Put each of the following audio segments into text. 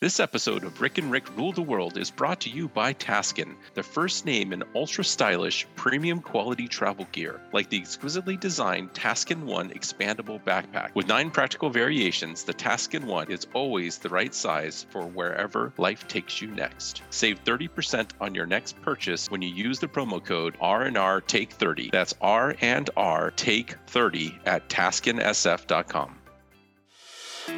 This episode of Rick and Rick Rule the World is brought to you by Taskin, the first name in ultra stylish, premium quality travel gear, like the exquisitely designed Taskin One expandable backpack. With nine practical variations, the Taskin One is always the right size for wherever life takes you next. Save 30% on your next purchase when you use the promo code R&R Take 30. That's R and R Take 30 at taskinsf.com.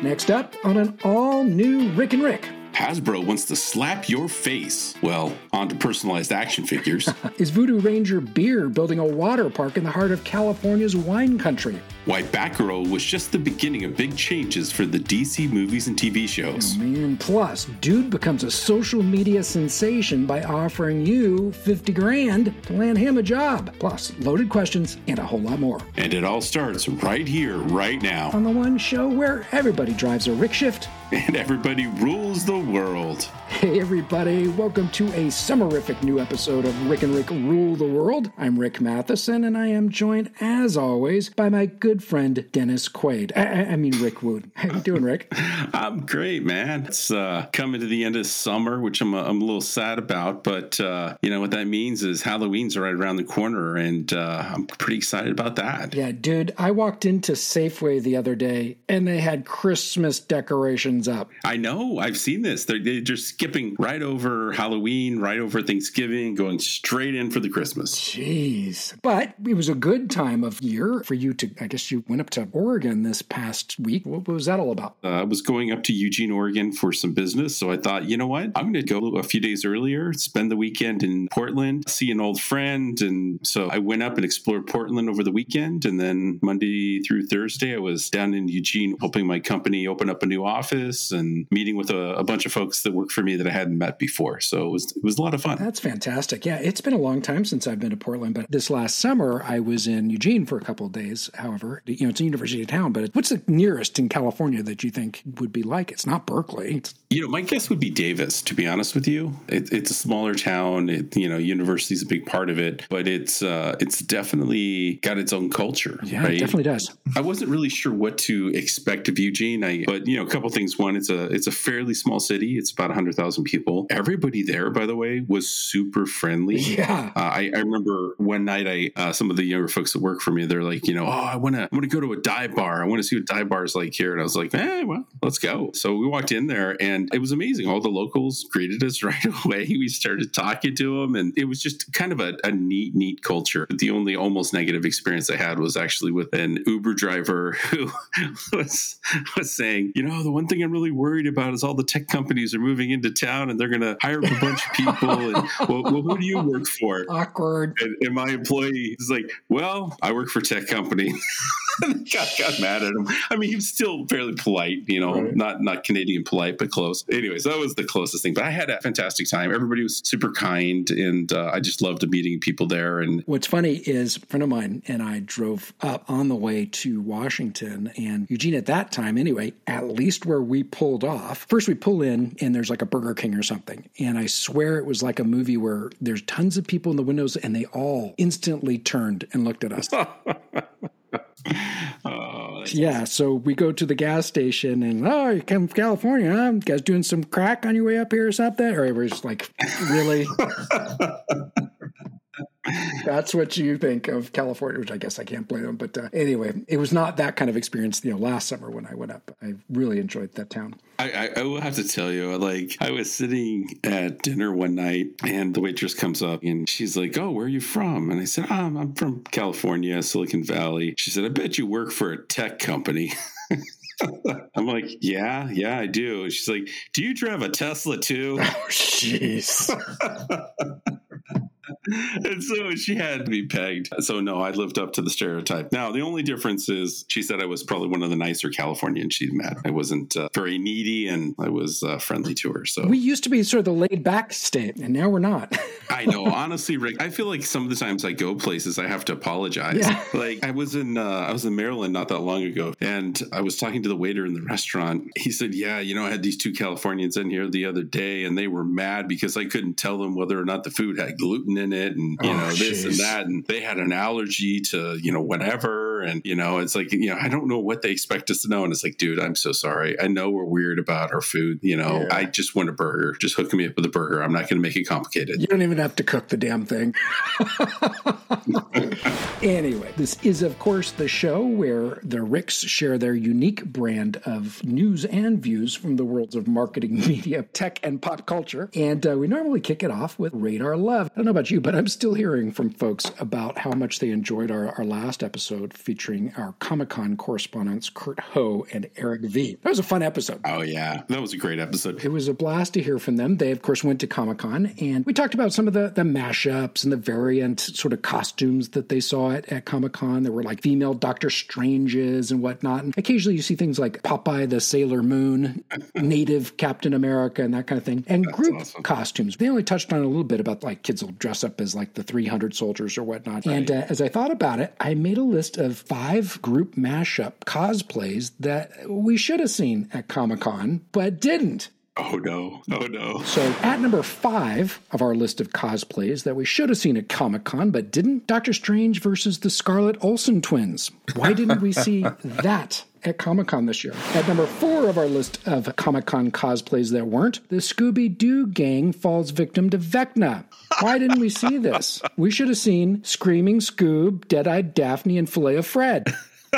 Next up on an all new Rick and Rick. Hasbro wants to slap your face. Well, onto personalized action figures. Is Voodoo Ranger Beer building a water park in the heart of California's wine country? Why Batgirl was just the beginning of big changes for the DC movies and TV shows. Oh, and plus, dude becomes a social media sensation by offering you 50 grand to land him a job. Plus, loaded questions and a whole lot more. And it all starts right here, right now. On the one show where everybody drives a rick shift and everybody rules the world. Hey, everybody, welcome to a summerific new episode of Rick and Rick Rule the World. I'm Rick Matheson, and I am joined, as always, by my good friend Dennis Quaid. I, I mean, Rick Wood. How you doing, Rick? I'm great, man. It's uh, coming to the end of summer, which I'm, uh, I'm a little sad about, but uh, you know what that means is Halloween's right around the corner, and uh, I'm pretty excited about that. Yeah, dude, I walked into Safeway the other day, and they had Christmas decorations up. I know. I've seen this. They're, they're just skipping right over Halloween, right over Thanksgiving, going straight in for the Christmas. Jeez. But it was a good time of year for you to, I guess you went up to Oregon this past week. What was that all about? Uh, I was going up to Eugene, Oregon for some business. So I thought, you know what? I'm going to go a few days earlier, spend the weekend in Portland, see an old friend. And so I went up and explored Portland over the weekend. And then Monday through Thursday, I was down in Eugene helping my company open up a new office and meeting with a, a bunch of folks that work for me that I hadn't met before. So it was it was a lot of fun. That's fantastic. Yeah, it's been a long time since I've been to Portland, but this last summer I was in Eugene for a couple of days. However, you know, it's a university town, but what's the nearest in California that you think would be like? It's not Berkeley. It's- you know, my guess would be Davis. To be honest with you, it, it's a smaller town. It, you know, university is a big part of it, but it's uh, it's definitely got its own culture. Yeah, right? it definitely does. I wasn't really sure what to expect of Eugene. I, but you know, a couple things. One, it's a it's a fairly small city. It's about hundred thousand people. Everybody there, by the way, was super friendly. Yeah. Uh, I, I remember one night, I uh, some of the younger folks that work for me, they're like, you know, oh, I want to I want to go to a dive bar. I want to see what dive bar is like here. And I was like, eh, well, let's go. So we walked in there, and it was amazing. All the locals greeted us right away. We started talking to them, and it was just kind of a, a neat, neat culture. The only almost negative experience I had was actually with an Uber driver who was was saying, you know, the one thing I'm really worried about is all the tech companies are moving into town and they're going to hire a bunch of people. And well, well, who do you work for? Awkward. And, and my employee is like, well, I work for a tech company. got, got mad at him. I mean, he was still fairly polite, you know, Right. not not Canadian polite, but close. Anyways, that was the closest thing. But I had a fantastic time. Everybody was super kind, and uh, I just loved meeting people there. And What's funny is a friend of mine and I drove up on the way to Washington and Eugene at that time anyway, at least where we pulled off. First we pull in and there's like a Burger King or something. And I swear it was like a movie where there's tons of people in the windows and they all instantly turned and looked at us. oh, yeah, so we go to the gas station and oh, you come from California, huh? You guys doing some crack on your way up here or something? Or it was just like, really? That's what you think of California, which I guess I can't blame them. But uh, anyway, it was not that kind of experience, you know, last summer when I went up. I really enjoyed that town. I, I, I will have to tell you, like, I was sitting at dinner one night and the waitress comes up and she's like, Oh, where are you from? And I said, oh, I'm, I'm from California, Silicon Valley. She said, I bet you work for a tech company. I'm like, Yeah, yeah, I do. She's like, Do you drive a Tesla too? Oh, jeez. and so she had me pegged. So no, I lived up to the stereotype. Now the only difference is she said I was probably one of the nicer Californians she'd met. I wasn't uh, very needy, and I was uh, friendly to her. So we used to be sort of the laid back state, and now we're not. I know, honestly, Rick. I feel like some of the times I go places, I have to apologize. Yeah. Like I was in, uh, I was in Maryland not that long ago, and I was talking to the waiter in the restaurant. He said, "Yeah, you know, I had these two Californians in here the other day, and they were mad because I couldn't tell them whether or not the food had gluten in it, and you Oh, know this and that, and they had an allergy to you know whatever." And, you know, it's like, you know, I don't know what they expect us to know. And it's like, dude, I'm so sorry. I know we're weird about our food. You know, yeah. I just want a burger. Just hook me up with a burger. I'm not going to make it complicated. You don't even have to cook the damn thing. anyway, this is, of course, the show where the Ricks share their unique brand of news and views from the worlds of marketing, media, tech, and pop culture. And uh, we normally kick it off with Radar Love. I don't know about you, but I'm still hearing from folks about how much they enjoyed our, our last episode featuring our Comic Con correspondents, Kurt Ho and Eric V. That was a fun episode. Oh, yeah. That was a great episode. It was a blast to hear from them. They, of course, went to Comic Con and we talked about some of the, the mashups and the variant sort of costumes that they saw at, at Comic Con. There were like female Doctor Stranges and whatnot. And occasionally you see things like Popeye the Sailor Moon, native Captain America, and that kind of thing. And That's group awesome. costumes. They only touched on a little bit about like kids will dress up as like the 300 soldiers or whatnot. Right. And uh, as I thought about it, I made a list of five group mashup cosplays that we should have seen at Comic Con, but didn't. Oh no. Oh no. So at number five of our list of cosplays that we should have seen at Comic Con but didn't, Doctor Strange versus the Scarlet Olsen twins. Why didn't we see that? At Comic Con this year. At number four of our list of Comic Con cosplays that weren't, the Scooby Doo gang falls victim to Vecna. Why didn't we see this? We should have seen Screaming Scoob, Dead Eyed Daphne, and Filet of Fred.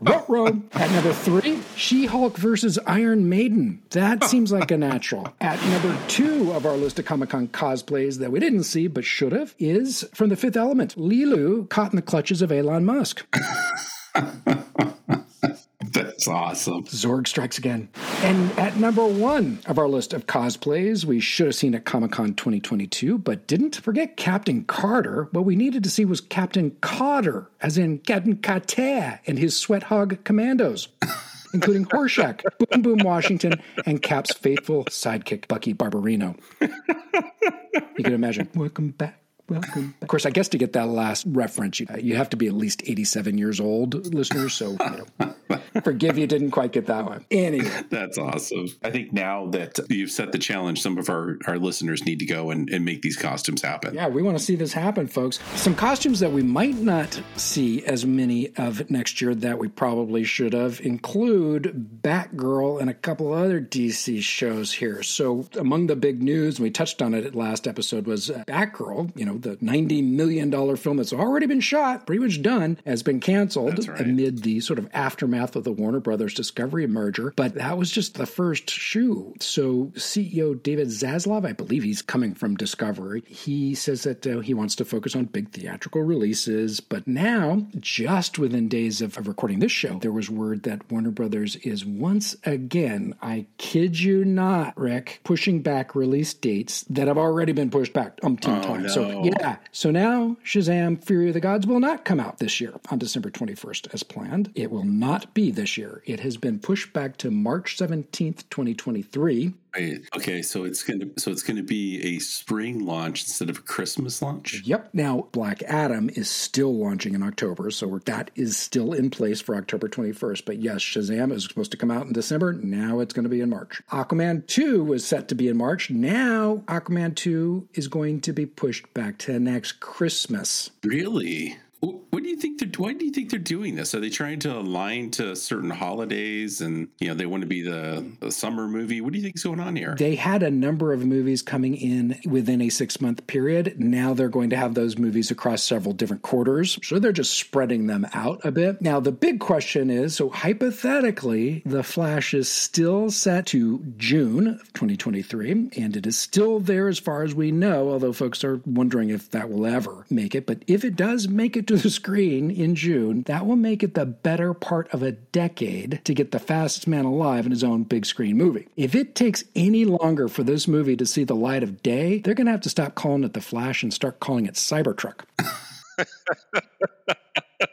Ruh-roh. At number three, She Hulk versus Iron Maiden. That seems like a natural. At number two of our list of Comic Con cosplays that we didn't see but should have is from The Fifth Element Leeloo caught in the clutches of Elon Musk. That's awesome. Zorg strikes again. And at number one of our list of cosplays, we should have seen at Comic Con 2022, but didn't forget Captain Carter. What we needed to see was Captain Kotter, as in Captain Carter and his sweat hog commandos. including Horshack, Boom Boom Washington, and Cap's faithful sidekick, Bucky Barbarino. You can imagine. Welcome back welcome. Of course, I guess to get that last reference, you, you have to be at least 87 years old, listeners. So, you know, forgive you didn't quite get that one. Anyway. That's awesome. I think now that you've set the challenge, some of our, our listeners need to go and, and make these costumes happen. Yeah, we want to see this happen, folks. Some costumes that we might not see as many of next year that we probably should have include Batgirl and a couple other DC shows here. So, among the big news, we touched on it at last episode, was Batgirl, you know, the $90 million film that's already been shot, pretty much done, has been canceled right. amid the sort of aftermath of the Warner Brothers Discovery merger. But that was just the first shoe. So CEO David Zaslav, I believe he's coming from Discovery, he says that uh, he wants to focus on big theatrical releases. But now, just within days of, of recording this show, there was word that Warner Brothers is once again, I kid you not, Rick, pushing back release dates that have already been pushed back umpteen oh, times. No. So yeah. So now Shazam Fury of the Gods will not come out this year on December 21st as planned. It will not be this year. It has been pushed back to March 17th, 2023. Right. Okay, so it's gonna so it's gonna be a spring launch instead of a Christmas launch. Yep. Now Black Adam is still launching in October, so that is still in place for October 21st. But yes, Shazam is supposed to come out in December. Now it's going to be in March. Aquaman 2 was set to be in March. Now Aquaman 2 is going to be pushed back to next Christmas. Really? What do you think they're? Why do you think they're doing this? Are they trying to align to certain holidays, and you know they want to be the, the summer movie? What do you think is going on here? They had a number of movies coming in within a six month period. Now they're going to have those movies across several different quarters, so they're just spreading them out a bit. Now the big question is: so hypothetically, the Flash is still set to June of 2023, and it is still there as far as we know. Although folks are wondering if that will ever make it, but if it does make it to the screen in June, that will make it the better part of a decade to get the fastest man alive in his own big screen movie. If it takes any longer for this movie to see the light of day, they're going to have to stop calling it The Flash and start calling it Cybertruck.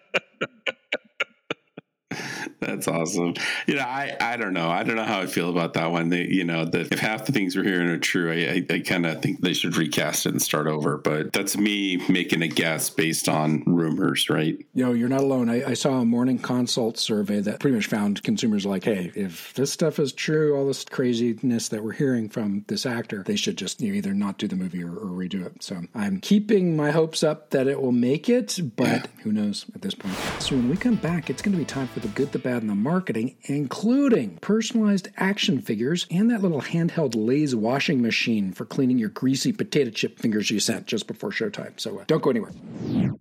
That's awesome. You know, I, I don't know. I don't know how I feel about that one. They, you know, that if half the things we're hearing are true, I, I, I kind of think they should recast it and start over. But that's me making a guess based on rumors, right? Know, you're not alone. I, I saw a morning consult survey that pretty much found consumers like, hey, if this stuff is true, all this craziness that we're hearing from this actor, they should just you know, either not do the movie or, or, redo it. So I'm keeping my hopes up that it will make it, but yeah. who knows at this point. So when we come back, it's going to be time for the good, the bad, and the marketing, including personalized action figures and that little handheld Lay's washing machine for cleaning your greasy potato chip fingers you sent just before showtime. So uh, don't go anywhere.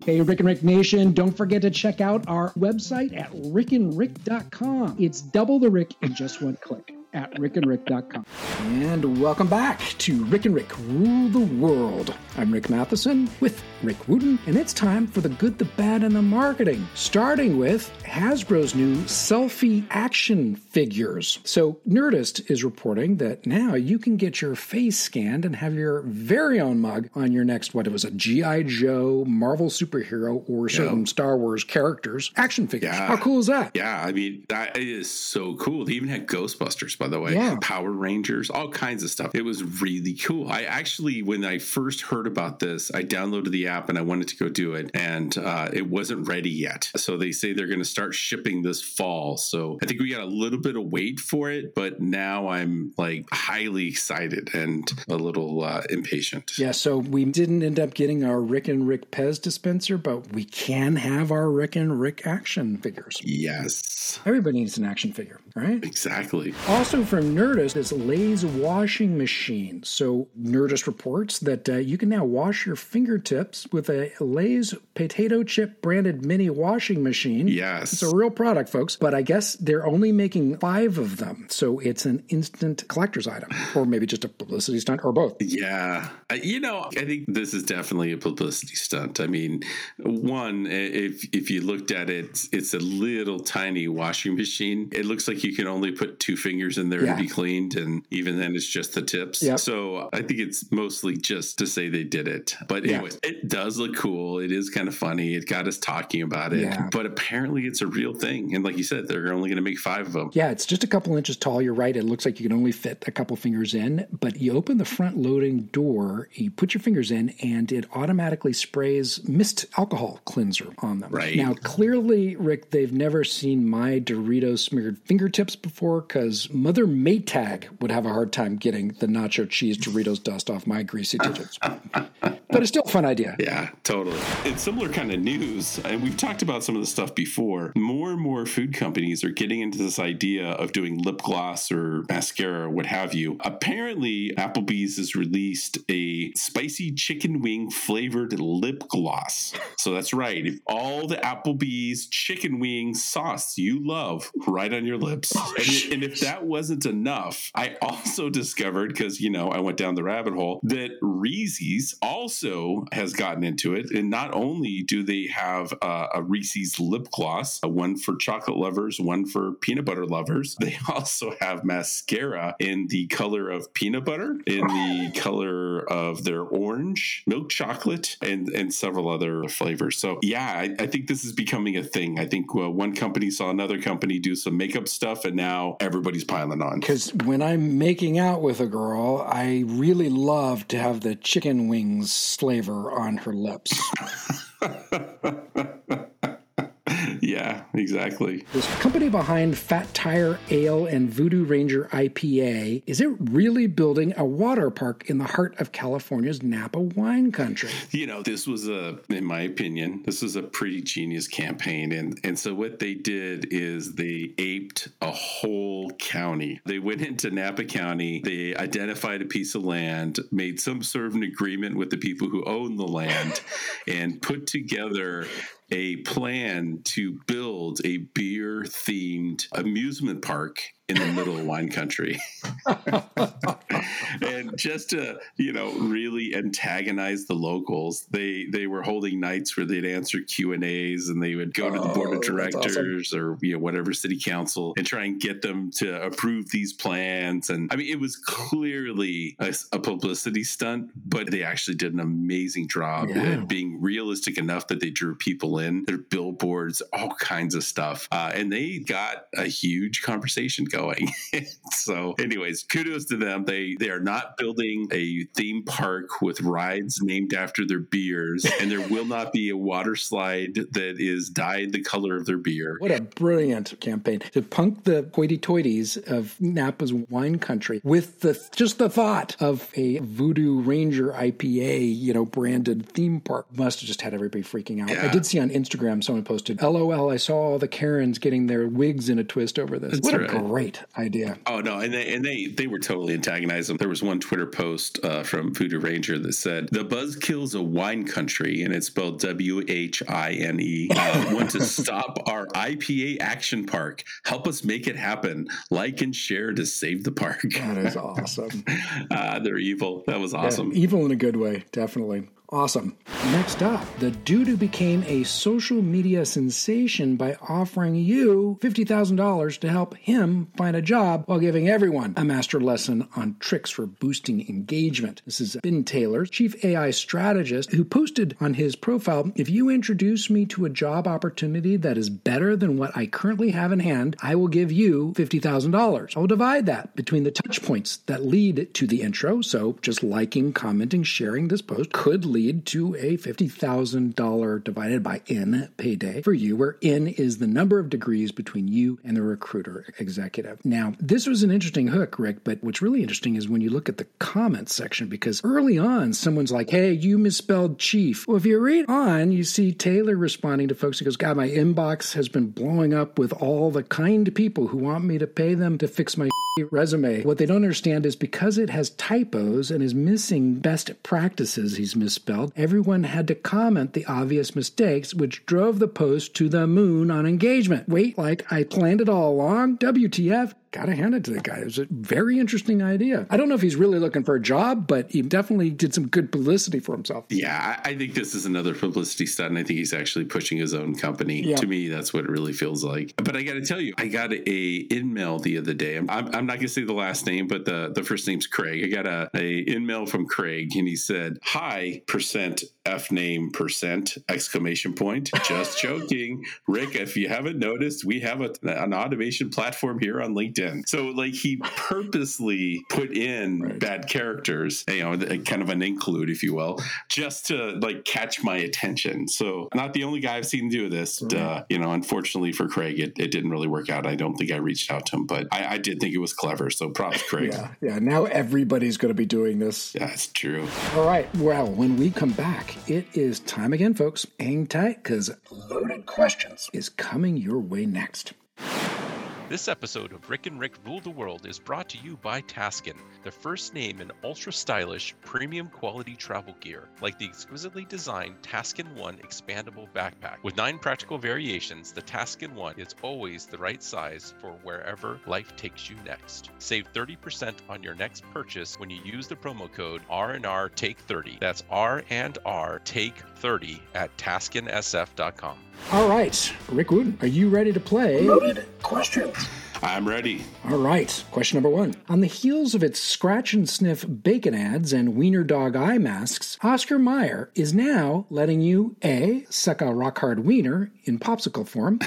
Hey, Rick and Rick Nation, don't forget to check out our website at rickandrick.com. It's double the Rick in just one click at rickandrick.com. And welcome back to Rick and Rick Rule the World. I'm Rick Matheson with Rick Wootten, and it's time for the good, the bad, and the marketing, starting with Hasbro's new selfie action figures. So, Nerdist is reporting that now you can get your face scanned and have your very own mug on your next, what it was, a G.I. Joe, Marvel superhero, or certain Star Wars characters action figures. Yeah. How cool is that? Yeah, I mean, that is so cool. They even had Ghostbusters, by the way, yeah. Power Rangers, all kinds of stuff. It was really cool. I actually, when I first heard about this, I downloaded the app and I wanted to go do it, and uh, it wasn't ready yet. So they say they're going to start shipping this fall. So I think we got a little bit of wait for it, but now I'm like highly excited and a little uh, impatient. Yeah. So we didn't end up getting our Rick and Rick Pez dispenser, but we can have our Rick and Rick action figures. Yes. Everybody needs an action figure, right? Exactly. Also from Nerdist is Lay's washing machine. So Nerdist reports that uh, you can now wash your fingertips with a Lay's potato chip branded mini washing machine. Yes. It's a real product, folks, but I guess they're only making five of them. So it's an instant collector's item, or maybe just a publicity stunt, or both. Yeah. You know, I think this is definitely a publicity stunt. I mean, one, if, if you looked at it, it's a little tiny washing machine. It looks like you can only put two fingers in there yeah. to be cleaned, and even then, it's just the tips. Yep. So I think it's mostly just to say they did it. But anyway, yeah. it does look cool. It is kind of funny. It got us talking about it. Yeah. But apparently, it's a real thing. And like you said, they're only going to make five of them. Yeah, it's just a couple inches tall. You're right. It looks like you can only fit a couple fingers in, but you open the front loading door, you put your fingers in, and it automatically sprays mist alcohol cleanser on them. Right. Now, clearly, Rick, they've never seen my Doritos smeared fingertips before because Mother Maytag would have a hard time getting the nacho cheese Doritos dust off my greasy digits. but it's still a fun idea. Yeah, totally. It's similar kind of news, and we've talked about some of the stuff before. More and more food companies are getting into this idea of doing lip gloss or mascara or what have you. Apparently, Applebee's has released a spicy chicken wing flavored lip gloss. So that's right. If all the Applebee's chicken wing sauce you love right on your lips. Oh, and, and if that wasn't enough, I also discovered, because, you know, I went down the rabbit hole, that Reese's also has gotten into it. And not only do they have uh, a Reese's lip gloss, one for chocolate lovers, one for peanut butter lovers, they also have mascara in the color of peanut butter, in the color of their orange, milk chocolate, and, and several other flavors. So, yeah, I, I think this is becoming a thing. I think uh, one company saw another company do some makeup stuff, and now everybody's piling on. Because when I'm making out with a girl, I really love to have the chicken wings flavor on her lips. Yeah, exactly. This company behind Fat Tire Ale and Voodoo Ranger IPA, is it really building a water park in the heart of California's Napa wine country? You know, this was a, in my opinion, this was a pretty genius campaign. And, and so what they did is they aped a whole county. They went into Napa County, they identified a piece of land, made some sort of an agreement with the people who own the land, and put together a plan to build a beer themed amusement park in the middle of wine country. and just to you know really antagonize the locals, they they were holding nights where they'd answer Q and A's, and they would go to the board of Oh, directors or you know whatever city council and try and get them to approve these plans. And I mean, it was clearly a, a publicity stunt, but they actually did an amazing job Yeah. at being realistic enough that they drew people in. Their billboards, all kinds of stuff, uh, and they got a huge conversation going. so, anyways, kudos to them. They they are not building a theme park with rides named after their beers, and there will not be a water slide that is dyed the color of their beer. What a brilliant campaign to punk the hoity-toities of Napa's wine country with the just the thought of a Voodoo Ranger IPA, you know, branded theme park. Must have just had everybody freaking out. I did see on Instagram someone posted, "LOL, I saw all the Karens getting their wigs in a twist over this." That's what a right. Great idea. Oh no, and they and they they were totally antagonizing. There was one Twitter post uh, from Voodoo Ranger that said the Buzzkill's a wine country, and it's spelled W H I N E. Uh, Want to stop our IPA action park? Help us make it happen. Like and share to save the park. That is awesome. uh, they're evil. That was awesome. Yeah, evil in a good way, definitely. Awesome. Next up, the dude who became a social media sensation by offering you $50,000 to help him find a job while giving everyone a master lesson on tricks for boosting engagement. This is Ben Taylor, chief AI strategist, who posted on his profile If you introduce me to a job opportunity that is better than what I currently have in hand, I will give you $50,000. I'll divide that between the touch points that lead to the intro. So just liking, commenting, sharing this post could lead to a $50,000 divided by N payday for you, where N is the number of degrees between you and the recruiter executive. Now, this was an interesting hook, Rick, but what's really interesting is when you look at the comments section, because early on, someone's like, hey, you misspelled chief. Well, if you read on, you see Taylor responding to folks. He goes, God, my inbox has been blowing up with all the kind people who want me to pay them to fix my resume. What they don't understand is because it has typos and is missing best practices he's misspelled, everyone had to comment the obvious mistakes, which drove the post to the moon on engagement. Wait, like I planned it all along? WTF? Gotta hand it to the guy. It was a very interesting idea. I don't know if he's really looking for a job, but he definitely did some good publicity for himself. Yeah, I think this is another publicity stunt, and I think he's actually pushing his own company. Yeah. To me, that's what it really feels like. But I got to tell you, I got a in-mail the other day. I'm, I'm not going to say the last name, but the, the first name's Craig. I got a, a in-mail from Craig, and he said, "Hi, percent f name percent exclamation point. Just joking, Rick. If you haven't noticed, we have a, an automation platform here on LinkedIn. So like he purposely put in Right. bad characters, you know, kind of an include, if you will, just to like catch my attention. So not the only guy I've seen do this. Uh, you know, unfortunately for Craig, it, it didn't really work out. I don't think I reached out to him, but I, I did think it was clever. So props, Craig. Yeah, yeah. Now everybody's going to be doing this. That's true. All right. Well, when we come back, it is time again, folks. Hang tight because Loaded Questions is coming your way next. This episode of Rick and Rick Rule the World is brought to you by Taskin, the first name in ultra stylish, premium quality travel gear, like the exquisitely designed Taskin One expandable backpack. With nine practical variations, the Taskin One is always the right size for wherever life takes you next. Save 30% on your next purchase when you use the promo code R&R Take 30. That's R and R Take 30 at taskinsf.com. All right. Rick Wootten, are you ready to play? Loaded Questions. I'm ready. All right. Question number one. On the heels of its scratch and sniff bacon ads and wiener dog eye masks, Oscar Mayer is now letting you A. Suck a rock hard wiener in popsicle form,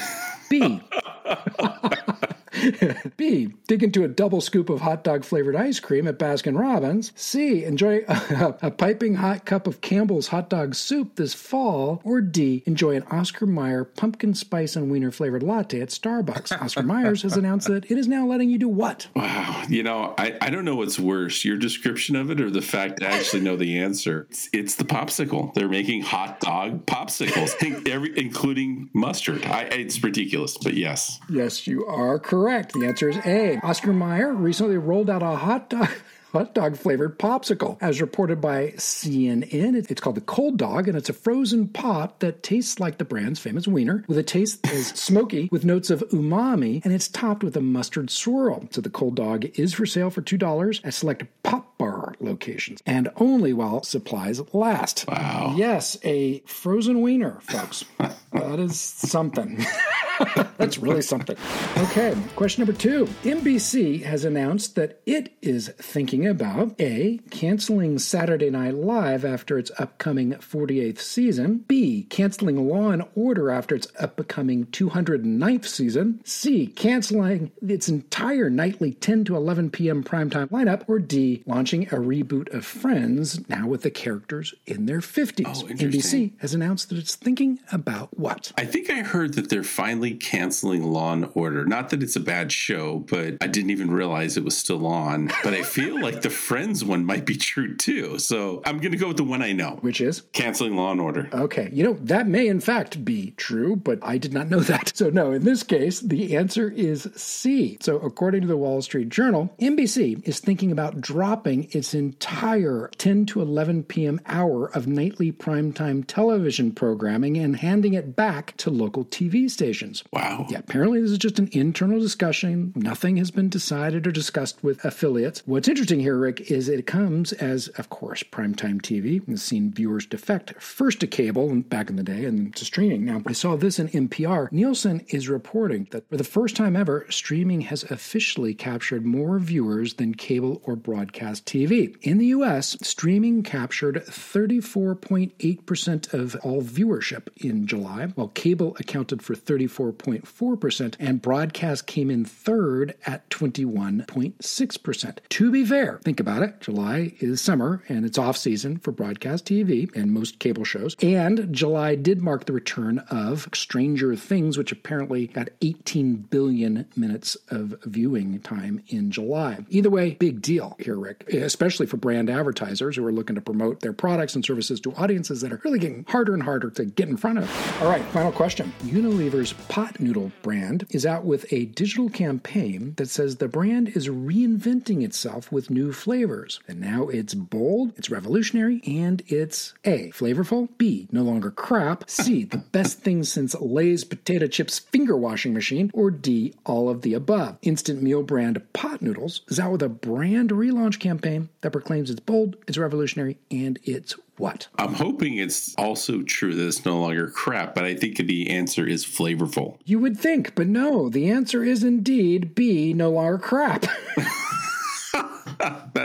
B. B. Dig into a double scoop of hot dog flavored ice cream at Baskin Robbins. C. Enjoy a, a piping hot cup of Campbell's hot dog soup this fall. Or D. Enjoy an Oscar Mayer pumpkin spice and wiener flavored latte at Starbucks. Oscar Myers has announced that it is now letting you do what? Wow. You know, I, I don't know what's worse, your description of it or the fact I actually know the answer. It's, it's the popsicle. They're making hot dog popsicles, every, including mustard. I, it's ridiculous, but yes. Yes, you are correct. The answer is A. Oscar Mayer recently rolled out a hot dog. Hot dog flavored popsicle. As reported by CNN, it's called the Cold Dog, and it's a frozen pop that tastes like the brand's famous wiener, with a taste that is smoky with notes of umami, and it's topped with a mustard swirl. So the Cold Dog is for sale for $2 at select pop bar locations, and only while supplies last. Wow. Yes, a frozen wiener, folks. that is something. That's really something. Okay, question number two. NBC has announced that it is thinking about A, canceling Saturday Night Live after its upcoming 48th season, B, canceling Law and Order after its upcoming 209th season, C, canceling its entire nightly 10 to 11 p.m. primetime lineup, or D, launching a reboot of Friends now with the characters in their 50s. Oh. NBC has announced that it's thinking about what? I think I heard that they're finally canceling Law and Order. Not that it's a bad show, but I didn't even realize it was still on. But I feel like the Friends one might be true too. So I'm going to go with the one I know Which is? canceling Law and Order. Okay, you know, that may in fact be true, but I did not know that. So, no, in this case, the answer is C. So, according to the Wall Street Journal, NBC is thinking about dropping its entire 10 to 11 p.m. hour of nightly primetime television programming and handing it back to local TV stations. Wow. Yeah, apparently this is just an internal discussion. Nothing has been decided or discussed with affiliates. What's interesting here, Rick, is it comes as, of course, primetime TV has seen viewers defect first to cable back in the day and to streaming. Now, I saw this in NPR. Nielsen is reporting that for the first time ever, streaming has officially captured more viewers than cable or broadcast TV. In the US, streaming captured 34.8% of all viewership in July, while cable accounted for 34.4%, and broadcast came in third at 21.6%. To be fair, think about it. July is summer and it's off season for broadcast TV and most cable shows. And July did mark the return of Stranger Things, which apparently got 18 billion minutes of viewing time in July. Either way, big deal here, Rick, especially for brand advertisers who are looking to promote their products and services to audiences that are really getting harder and harder to get in front of. Right, final question. Unilever's pot noodle brand is out with a digital campaign that says the brand is reinventing itself with new flavors. And now it's bold, it's revolutionary, and it's A, flavorful, B, no longer crap, C, the best thing since Lay's potato chips finger washing machine, or D, all of the above. Instant meal brand pot noodles is out with a brand relaunch campaign that proclaims it's bold, it's revolutionary, and it's what? I'm hoping it's also true that it's no longer crap, but I think the answer is flavorful. You would think, but no, the answer is indeed B, no longer crap.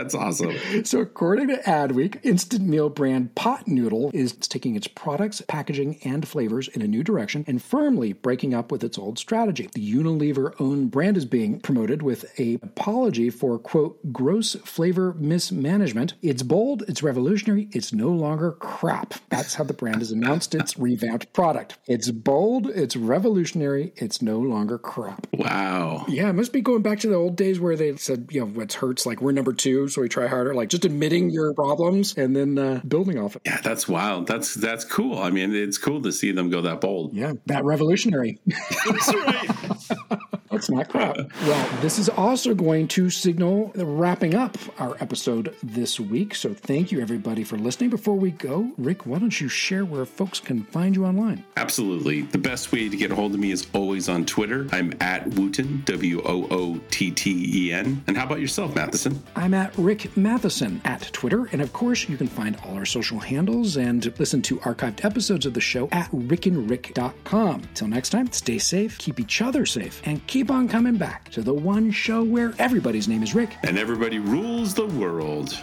That's awesome. So, according to Adweek, instant meal brand Pot Noodle is taking its products, packaging, and flavors in a new direction and firmly breaking up with its old strategy. The Unilever owned brand is being promoted with a apology for, quote, gross flavor mismanagement. It's bold, it's revolutionary, it's no longer crap. That's how the brand has announced its revamped product. It's bold, it's revolutionary, it's no longer crap. Wow. Yeah, it must be going back to the old days where they said, you know, what hurts, like we're number two, so we try harder. Like just admitting your problems and then uh, building off it. Yeah, that's wild. That's that's cool. I mean, it's cool to see them go that bold. Yeah, that revolutionary. That's right. That's not crap. Well, this is also going to signal wrapping up our episode this week. So thank you everybody for listening. Before we go, Rick, why don't you share where folks can find you online? Absolutely. The best way to get a hold of me is always on Twitter. I'm at Wootten, W O O T T E N. And how about yourself, Matheson? I'm at Rick Matheson at Twitter. And of course, you can find all our social handles and listen to archived episodes of the show at rickandrick.com. Till next time, stay safe, keep each other safe, and keep on coming back to the one show where everybody's name is Rick. And everybody rules the world.